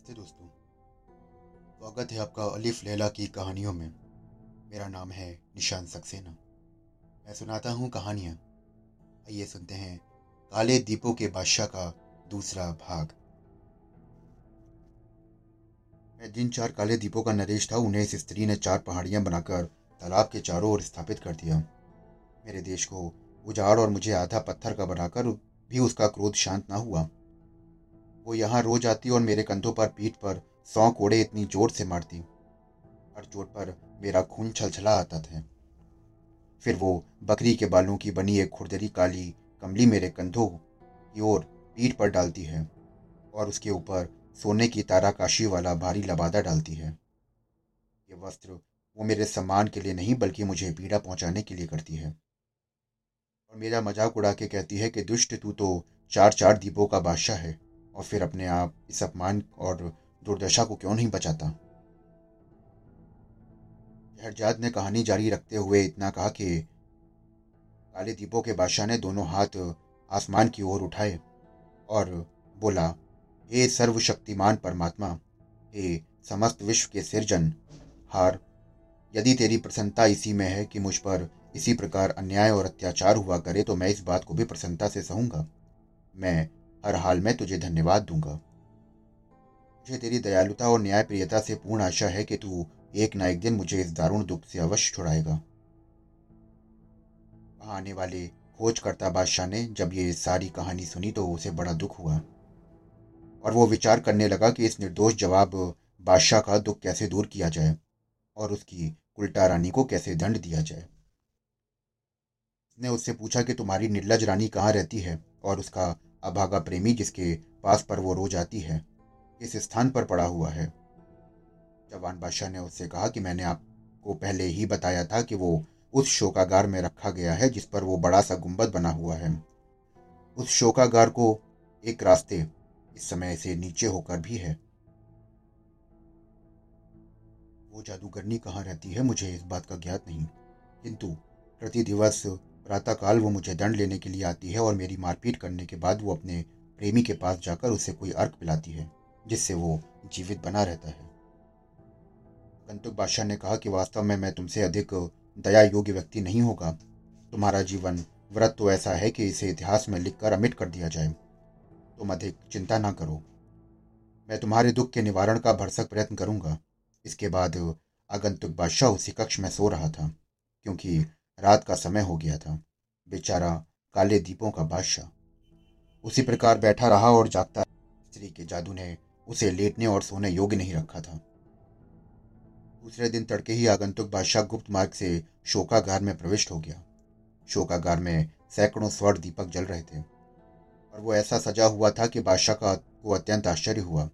नमस्ते दोस्तों। स्वागत है आपका अलिफ लैला की कहानियों में। मेरा नाम है निशान सक्सेना। मैं सुनाता हूँ कहानियाँ। आइए सुनते हैं काले दीपों के बादशाह का दूसरा भाग। मैं जिन चार काले दीपों का नरेश था, उन्हें इस स्त्री ने चार पहाड़ियाँ बनाकर तालाब के चारों ओर स्थापित कर दिया। मेरे देश को उजाड़ और मुझे आधा पत्थर का बनाकर भी उसका क्रोध शांत ना हुआ। वो यहाँ रोज आती और मेरे कंधों पर पीठ पर सौ कोड़े इतनी ज़ोर से मारती। हर चोट पर मेरा खून छलछला आता था। फिर वो बकरी के बालों की बनी एक खुरदरी काली कमली मेरे कंधों की ओर पीठ पर डालती है और उसके ऊपर सोने की ताराकाशी वाला भारी लबादा डालती है। ये वस्त्र वो मेरे सम्मान के लिए नहीं, बल्कि मुझे पीड़ा पहुँचाने के लिए करती है। और मेरा मज़ाक उड़ा के कहती है कि दुष्ट तू तो चार चार दीपों का बादशाह है। और फिर अपने आप इस अपमान और दुर्दशा को क्यों नहीं बचाता? शहरजाद ने कहानी जारी रखते हुए इतना कहा कि काले दीपों के बादशाह ने दोनों हाथ आसमान की ओर उठाए और बोला, हे सर्वशक्तिमान परमात्मा, हे समस्त विश्व के सिरजन, हार, यदि तेरी प्रसन्नता इसी में है कि मुझ पर इसी प्रकार अन्याय और अत्याचार हुआ करे तो मैं इस बात को भी प्रसन्नता से सहूँगा। मैं हर हाल में तुझे धन्यवाद दूँगा। मुझे तेरी दयालुता और न्याय प्रियता से पूर्ण आशा है कि तू एक ना एक दिन मुझे इस दारुण दुख से अवश्य छुड़ाएगा। वहाँ आने वाले खोजकर्ता बादशाह ने जब ये सारी कहानी सुनी तो उसे बड़ा दुख हुआ और वो विचार करने लगा कि इस निर्दोष जवाब बादशाह का दुख कैसे दूर किया जाए और उसकी उल्टा रानी को कैसे दंड दिया जाए। उसने उससे पूछा कि तुम्हारी निर्लज रानी कहाँ रहती है और उसका अभागा प्रेमी जिसके पास पर वो रोज आती है, इस स्थान पर पड़ा हुआ है। जवान बादशाह ने उससे कहा कि मैंने आपको पहले ही बताया था कि वो उस शोकागार में रखा गया है जिस पर वो बड़ा सा गुंबद बना हुआ है। उस शोकागार को एक रास्ते इस समय से नीचे होकर भी है। वो जादूगरनी कहाँ रहती है मुझे इस बात का ज्ञात नहीं, किंतु प्रति दिवस प्रातःकाल वो मुझे दंड लेने के लिए आती है और मेरी मारपीट करने के बाद वो अपने प्रेमी के पास जाकर उसे कोई अर्क पिलाती है, जिससे वो जीवित बना रहता है। कंतुक बादशाह ने कहा कि वास्तव में मैं तुमसे अधिक दया योग्य व्यक्ति नहीं होगा। तुम्हारा जीवन व्रत तो ऐसा है कि इसे इतिहास में लिखकर अमिट कर दिया जाए। तुम अधिक चिंता ना करो। मैं तुम्हारे दुख के निवारण का भरसक प्रयत्न करूँगा। इसके बाद आगंतुक बादशाह उसी कक्ष में सो रहा था, क्योंकि रात का समय हो गया था। बेचारा काले दीपों का बादशाह। उसी प्रकार बैठा रहा और जागता स्त्री के जादू ने उसे लेटने और सोने योग्य नहीं रखा था। दूसरे दिन तड़के ही आगंतुक बादशाह गुप्त मार्ग से शोकागार में प्रविष्ट हो गया। शोकागार में सैकड़ों स्वर्ण दीपक जल रहे थे। और वो ऐसा सजा हुआ था कि बादशाह का को अत्यंत आश्चर्य हुआ।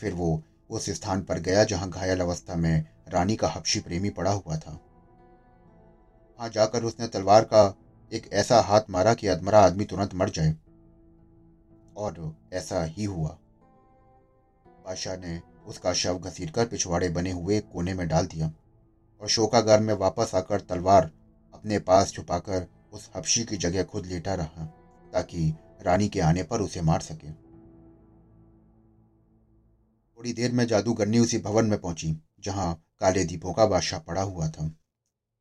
फिर वो उस स्थान पर गया जहाँ घायल अवस्था में रानी का हबशी प्रेमी पड़ा हुआ था। वहाँ जाकर उसने तलवार का एक ऐसा हाथ मारा कि अदमरा आदमी तुरंत मर जाए। और ऐसा ही हुआ। बादशाह ने उसका शव घसीटकर पिछवाड़े बने हुए कोने में डाल दिया और शोकागार में वापस आकर तलवार अपने पास छुपाकर उस हफ्शी की जगह खुद लेटा रहा, ताकि रानी के आने पर उसे मार सके। थोड़ी देर में जादूगरनी उसी भवन में पहुँची, जहाँ काले दीपों का बादशाह पड़ा हुआ था।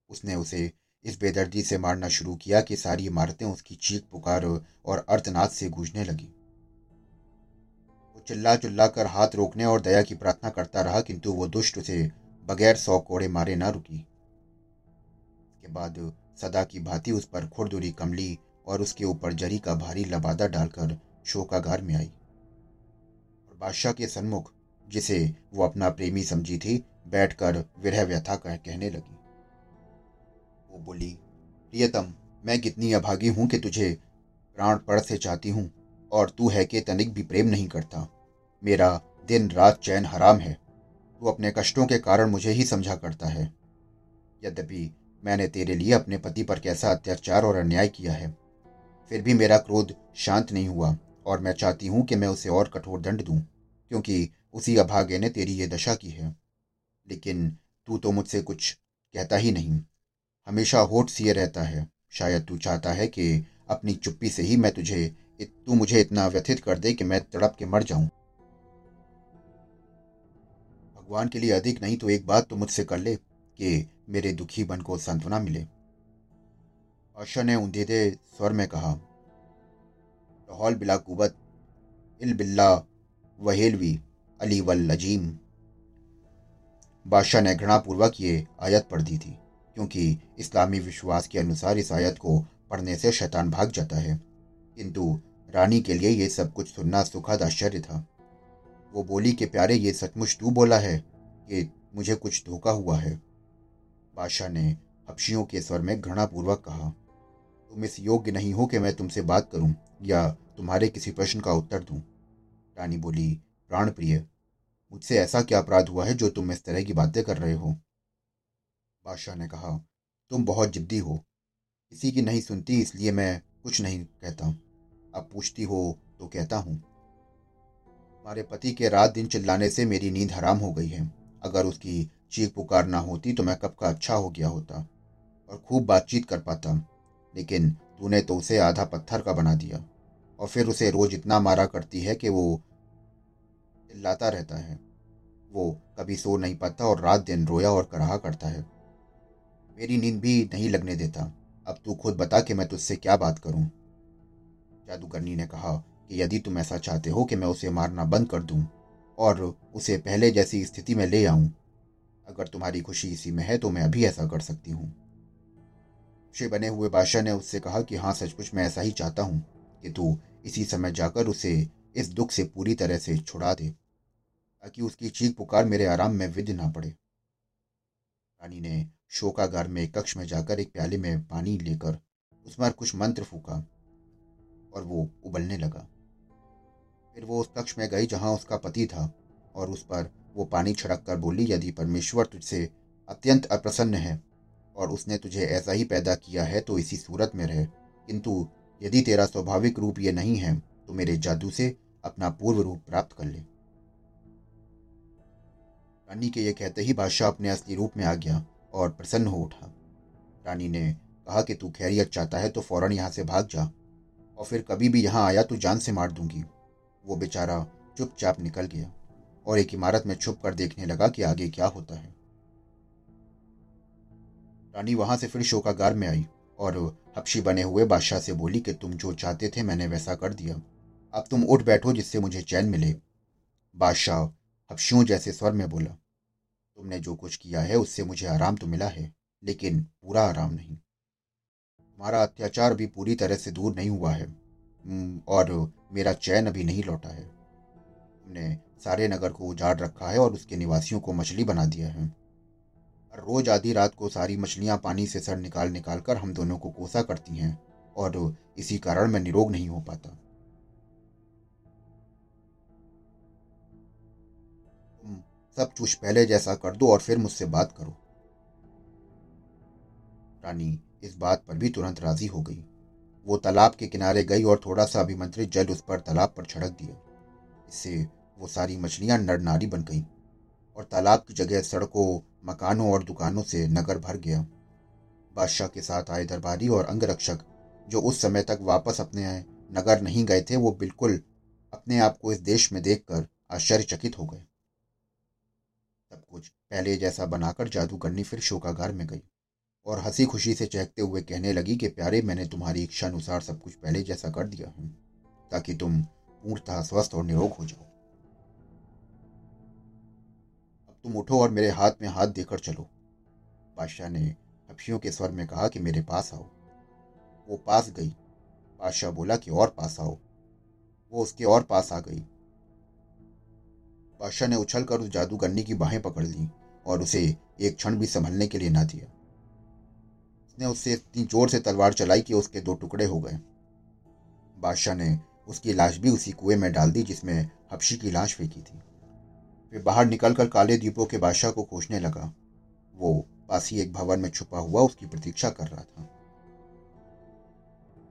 उसने उसे इस बेदर्दी से मारना शुरू किया कि सारी इमारतें उसकी चीख पुकार और अर्थनाद से गूंजने लगी। वो चिल्ला चिल्ला कर हाथ रोकने और दया की प्रार्थना करता रहा, किंतु वो दुष्ट उसे बगैर सौ कोड़े मारे ना रुकी। इसके बाद सदा की भांति उस पर खुरदुरी कमली और उसके ऊपर जरी का भारी लबादा डालकर शोकागार में आई। और बादशाह के सन्मुख, जिसे वो अपना प्रेमी समझी थी, बैठकर विरह व्यथा कहने लगी। वो बोली, प्रियतम, मैं कितनी अभागी हूँ कि तुझे प्राण पड़ से चाहती हूँ, और तू है कि तनिक भी प्रेम नहीं करता। मेरा दिन रात चैन हराम है। तू अपने कष्टों के कारण मुझे ही समझा करता है। यद्यपि मैंने तेरे लिए अपने पति पर कैसा अत्याचार और अन्याय किया है, फिर भी मेरा क्रोध शांत नहीं हुआ, और मैं चाहती हूँ कि मैं उसे और कठोर दंड दूँ, क्योंकि उसी अभागे ने तेरी ये दशा की है। लेकिन तू तो मुझसे कुछ कहता ही नहीं। हमेशा होठ सिए रहता है। शायद तू चाहता है कि अपनी चुप्पी से ही मैं तुझे तू मुझे इतना व्यथित कर दे कि मैं तड़प के मर जाऊँ। भगवान के लिए अधिक नहीं तो एक बात तो मुझसे कर ले कि मेरे दुखी बन को सांत्वना मिले। बादशाह ने ऊंधेदे स्वर में कहा हौल बिला कुबत इल बिल्ला वहेलवी अली वल लजीम। बादशाह ने घृणापूर्वक ये आयत पढ़ दी थी। क्योंकि इस्लामी विश्वास के अनुसार इस आयत को पढ़ने से शैतान भाग जाता है। किंतु रानी के लिए यह सब कुछ सुनना सुखद आश्चर्य था। वो बोली कि प्यारे, ये सचमुच तू बोला है कि मुझे कुछ धोखा हुआ है? बादशाह ने हपशियों के स्वर में घृणापूर्वक कहा, तुम इस योग्य नहीं हो कि मैं तुमसे बात करूँ या तुम्हारे किसी प्रश्न का उत्तर दूँ? रानी बोली प्राण प्रिय मुझसे ऐसा क्या अपराध हुआ है जो तुम इस तरह की बातें कर रहे हो? बादशाह ने कहा, तुम बहुत जिद्दी हो। किसी की नहीं सुनती, इसलिए मैं कुछ नहीं कहता। अब पूछती हो तो कहता हूँ। हमारे पति के रात दिन चिल्लाने से मेरी नींद हराम हो गई है। अगर उसकी चीख पुकार ना होती तो मैं कब का अच्छा हो गया होता और खूब बातचीत कर पाता। लेकिन तूने तो उसे आधा पत्थर का बना दिया और फिर उसे रोज इतना मारा करती है कि वो चिल्लाता रहता है। वो कभी सो नहीं पाता और रात दिन रोया और कराहा करता है। मेरी नींद भी नहीं लगने देता। अब तू खुद बता कि मैं तुझसे क्या बात करूँ। जादूगरनी ने कहा कि यदि तुम ऐसा चाहते हो कि मैं उसे मारना बंद कर दूँ और उसे पहले जैसी स्थिति में ले आऊँ, अगर तुम्हारी खुशी इसी में है तो मैं अभी ऐसा कर सकती हूँ। खुशी बने हुए बादशाह ने उससे कहा कि हाँ सचमुच मैं ऐसा ही चाहता हूँ कि तू इसी समय जाकर उसे इस दुख से पूरी तरह से छुड़ा दे, ताकि उसकी चीख पुकार मेरे आराम में विध ना पड़े। रानी ने शोकागार में कक्ष में जाकर एक प्याले में पानी लेकर उस पर कुछ मंत्र फूका और वो उबलने लगा। फिर वो उस कक्ष में गई जहाँ उसका पति था और उस पर वो पानी छिड़क कर बोली, यदि परमेश्वर तुझसे अत्यंत अप्रसन्न है और उसने तुझे ऐसा ही पैदा किया है तो इसी सूरत में रहे। किंतु यदि तेरा स्वाभाविक रूप ये नहीं है तो मेरे जादू से अपना पूर्व रूप प्राप्त कर ले। रानी के ये कहते ही बादशाह अपने असली रूप में आ गया। और प्रसन्न हो उठा। रानी ने कहा कि तू खैरियत चाहता है तो फ़ौरन यहाँ से भाग जा, और फिर कभी भी यहाँ आया तो जान से मार दूँगी। वो बेचारा चुपचाप निकल गया और एक इमारत में छुप कर देखने लगा कि आगे क्या होता है। रानी वहाँ से फिर शोकागार में आई और हपशी बने हुए बादशाह से बोली कि तुम जो चाहते थे मैंने वैसा कर दिया। अब तुम उठ बैठो जिससे मुझे चैन मिले। बादशाह हपशियों जैसे स्वर में बोला तुमने जो कुछ किया है, उससे मुझे आराम तो मिला है, लेकिन पूरा आराम नहीं। तुम्हारा अत्याचार भी पूरी तरह से दूर नहीं हुआ है और मेरा चैन अभी नहीं लौटा है। तुमने सारे नगर को उजाड़ रखा है और उसके निवासियों को मछली बना दिया है। हर रोज आधी रात को सारी मछलियाँ पानी से सर निकाल निकाल कर हम दोनों को कोसा करती हैं, और इसी कारण मैं निरोग नहीं हो पाता। सब कुछ पहले जैसा कर दो और फिर मुझसे बात करो। रानी इस बात पर भी तुरंत राज़ी हो गई। वो तालाब के किनारे गई और थोड़ा सा अभिमंत्रित जल उस पर तालाब पर छिड़क दिया। इससे वो सारी मछलियाँ नर नारी बन गईं और तालाब की जगह सड़कों, मकानों और दुकानों से नगर भर गया। बादशाह के साथ आए दरबारी और अंगरक्षक जो उस समय तक वापस अपने नगर नहीं गए थे, वो बिल्कुल अपने आप को इस देश में देखकर आश्चर्यचकित हो गए। सब कुछ। पहले जैसा बनाकर जादूगरनी फिर शोकागार में गई और हँसी खुशी से चहकते हुए कहने लगी कि, प्यारे, मैंने तुम्हारी इच्छा अनुसार सब कुछ पहले जैसा कर दिया है, ताकि तुम पूर्णतः स्वस्थ और निरोग हो जाओ। अब तुम उठो और मेरे हाथ में हाथ देकर चलो। बादशाह ने हफियों के स्वर में कहा कि, मेरे पास आओ। वो पास गई। बादशाह बोला कि, और पास आओ। वो उसके और पास आ गई। बादशाह ने उछलकर उस जादूगरनी की बाहें पकड़ ली और उसे एक क्षण भी संभलने के लिए ना दिया। उसने उससे इतनी ज़ोर से तलवार चलाई कि उसके दो टुकड़े हो गए। बादशाह ने उसकी लाश भी उसी कुएँ में डाल दी जिसमें हफ्शी की लाश फेंकी थी। फिर बाहर निकलकर काले द्वीपों के बादशाह को खोजने लगा। वो पास ही एक भवन में छुपा हुआ उसकी प्रतीक्षा कर रहा था।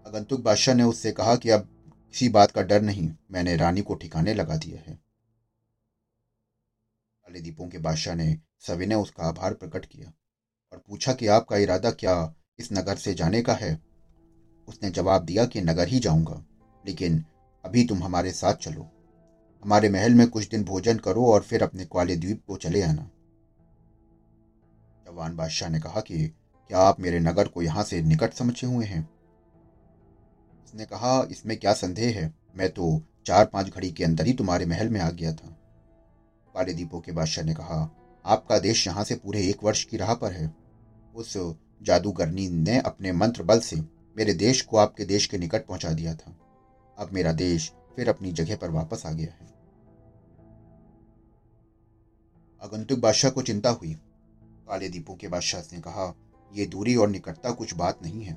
अगंतुक बादशाह ने उससे कहा कि अब किसी बात का डर नहीं, मैंने रानी को ठिकाने लगा दिया है। काले दीपों के बादशाह ने सविनय उसका आभार प्रकट किया और पूछा कि आपका इरादा क्या इस नगर से जाने का है? उसने जवाब दिया कि नगर ही जाऊँगा, लेकिन अभी तुम हमारे साथ चलो। हमारे महल में कुछ दिन भोजन करो और फिर अपने क्वाले द्वीप को चले आना। जवान बादशाह ने कहा कि क्या आप मेरे नगर को यहाँ से निकट समझे हुए हैं? उसने कहा, इसमें क्या संदेह है? मैं तो चार पाँच घड़ी के अंदर ही तुम्हारे महल में आ गया था। काले दीपों के बादशाह ने कहा, आपका देश यहाँ से पूरे एक वर्ष की राह पर है। उस जादूगरनी ने अपने मंत्र बल से मेरे देश को आपके देश के निकट पहुँचा दिया था। अब मेरा देश फिर अपनी जगह पर वापस आ गया है। आगंतुक बादशाह को चिंता हुई। काले दीपों के बादशाह ने कहा यह दूरी और निकटता कुछ बात नहीं है।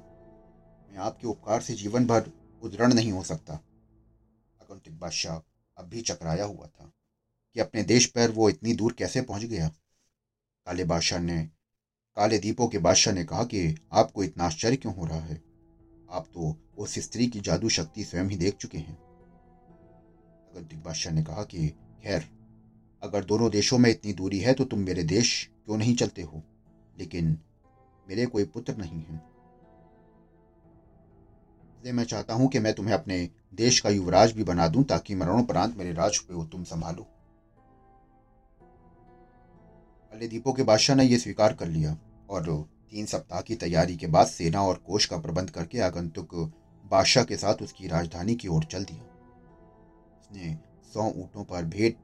मैं आपके उपकार से जीवन भर उदृढ़ नहीं हो सकता। आगंतुक बादशाह अब भी चकराया हुआ था। कि अपने देश पर वो इतनी दूर कैसे पहुँच गया? काले बादशाह ने, काले दीपों के बादशाह ने कहा कि आपको इतना आश्चर्य क्यों हो रहा है? आप तो उस स्त्री की जादू शक्ति स्वयं ही देख चुके हैं। आगंतुक बादशाह ने कहा कि, खैर, अगर दोनों देशों में इतनी दूरी है तो तुम मेरे देश क्यों नहीं चलते हो? लेकिन मेरे कोई पुत्र नहीं है। इसलिए मैं चाहता हूँ कि मैं तुम्हें अपने देश का युवराज भी बना दूँ ताकि मरणोपरांत मेरे राज पे तुम संभालो। अले दीपो के बादशाह ने यह स्वीकार कर लिया और तीन सप्ताह की तैयारी के बाद सेना और कोष का प्रबंध करके आगंतुक बादशाह के साथ उसकी राजधानी की ओर चल दिया। उसने सौ ऊँटों पर भेंट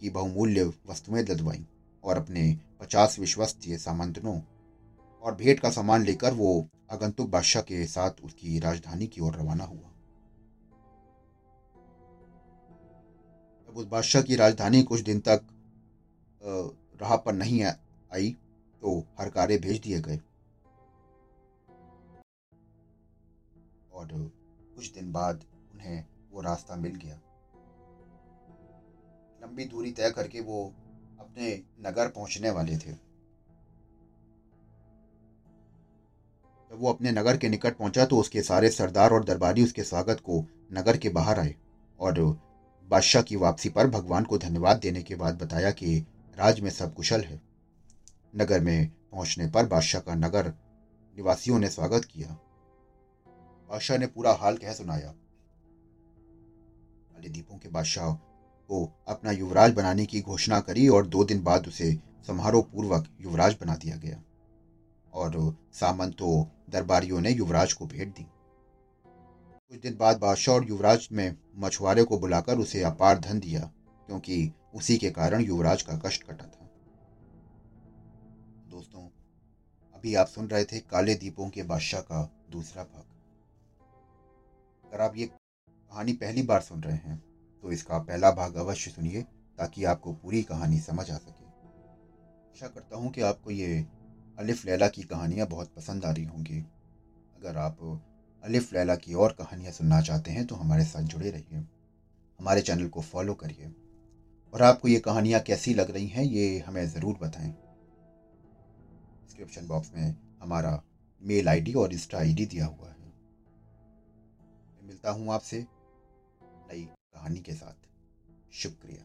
की बहुमूल्य वस्तुएँ लदवाई और अपने पचास विश्वस्तीय सामंतनों और भेंट का सामान लेकर वो आगंतुक बादशाह के साथ उसकी राजधानी की ओर रवाना हुआ। जब उस बादशाह की राजधानी कुछ दिन तक राह पर नहीं आई तो हरकारे भेज दिए गए। और कुछ दिन बाद उन्हें वो रास्ता मिल गया। लंबी दूरी तय करके वो अपने नगर पहुँचने वाले थे। जब वो अपने नगर के निकट पहुँचा तो उसके सारे सरदार और दरबारी उसके स्वागत को नगर के बाहर आए और बादशाह की वापसी पर भगवान को धन्यवाद देने के बाद बताया कि राज में सब कुशल है। नगर में पहुँचने पर बादशाह का नगर, निवासियों ने स्वागत किया। बादशाह ने पूरा हाल कह सुनाया। अली दीपों के बादशाह को अपना युवराज बनाने की घोषणा करी और दो दिन बाद उसे समारोह पूर्वक युवराज बना दिया गया और सामंतों, दरबारियों ने युवराज को भेंट दी। कुछ दिन बाद बादशाह और युवराज में मछुआरे को बुलाकर उसे अपार धन दिया, क्योंकि उसी के कारण युवराज का कष्ट कटा था। दोस्तों, अभी आप सुन रहे थे काले दीपों के बादशाह का दूसरा भाग। अगर आप ये कहानी पहली बार सुन रहे हैं तो इसका पहला भाग अवश्य सुनिए, ताकि आपको पूरी कहानी समझ आ सके। आशा करता हूँ कि आपको ये अलिफ लैला की कहानियाँ बहुत पसंद आ रही होंगी। अगर आप अलिफ लैला की और कहानियाँ सुनना चाहते हैं तो हमारे साथ जुड़े रहिए। हमारे चैनल को फॉलो करिए। और आपको ये कहानियाँ कैसी लग रही हैं ये हमें ज़रूर बताएँ। डिस्क्रिप्शन बॉक्स में हमारा मेल आईडी और इंस्टा आईडी दिया हुआ है। मैं मिलता हूँ आपसे नई कहानी के साथ। शुक्रिया।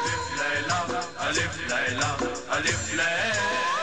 Alif Layla, Alif Layla, Alif Layla.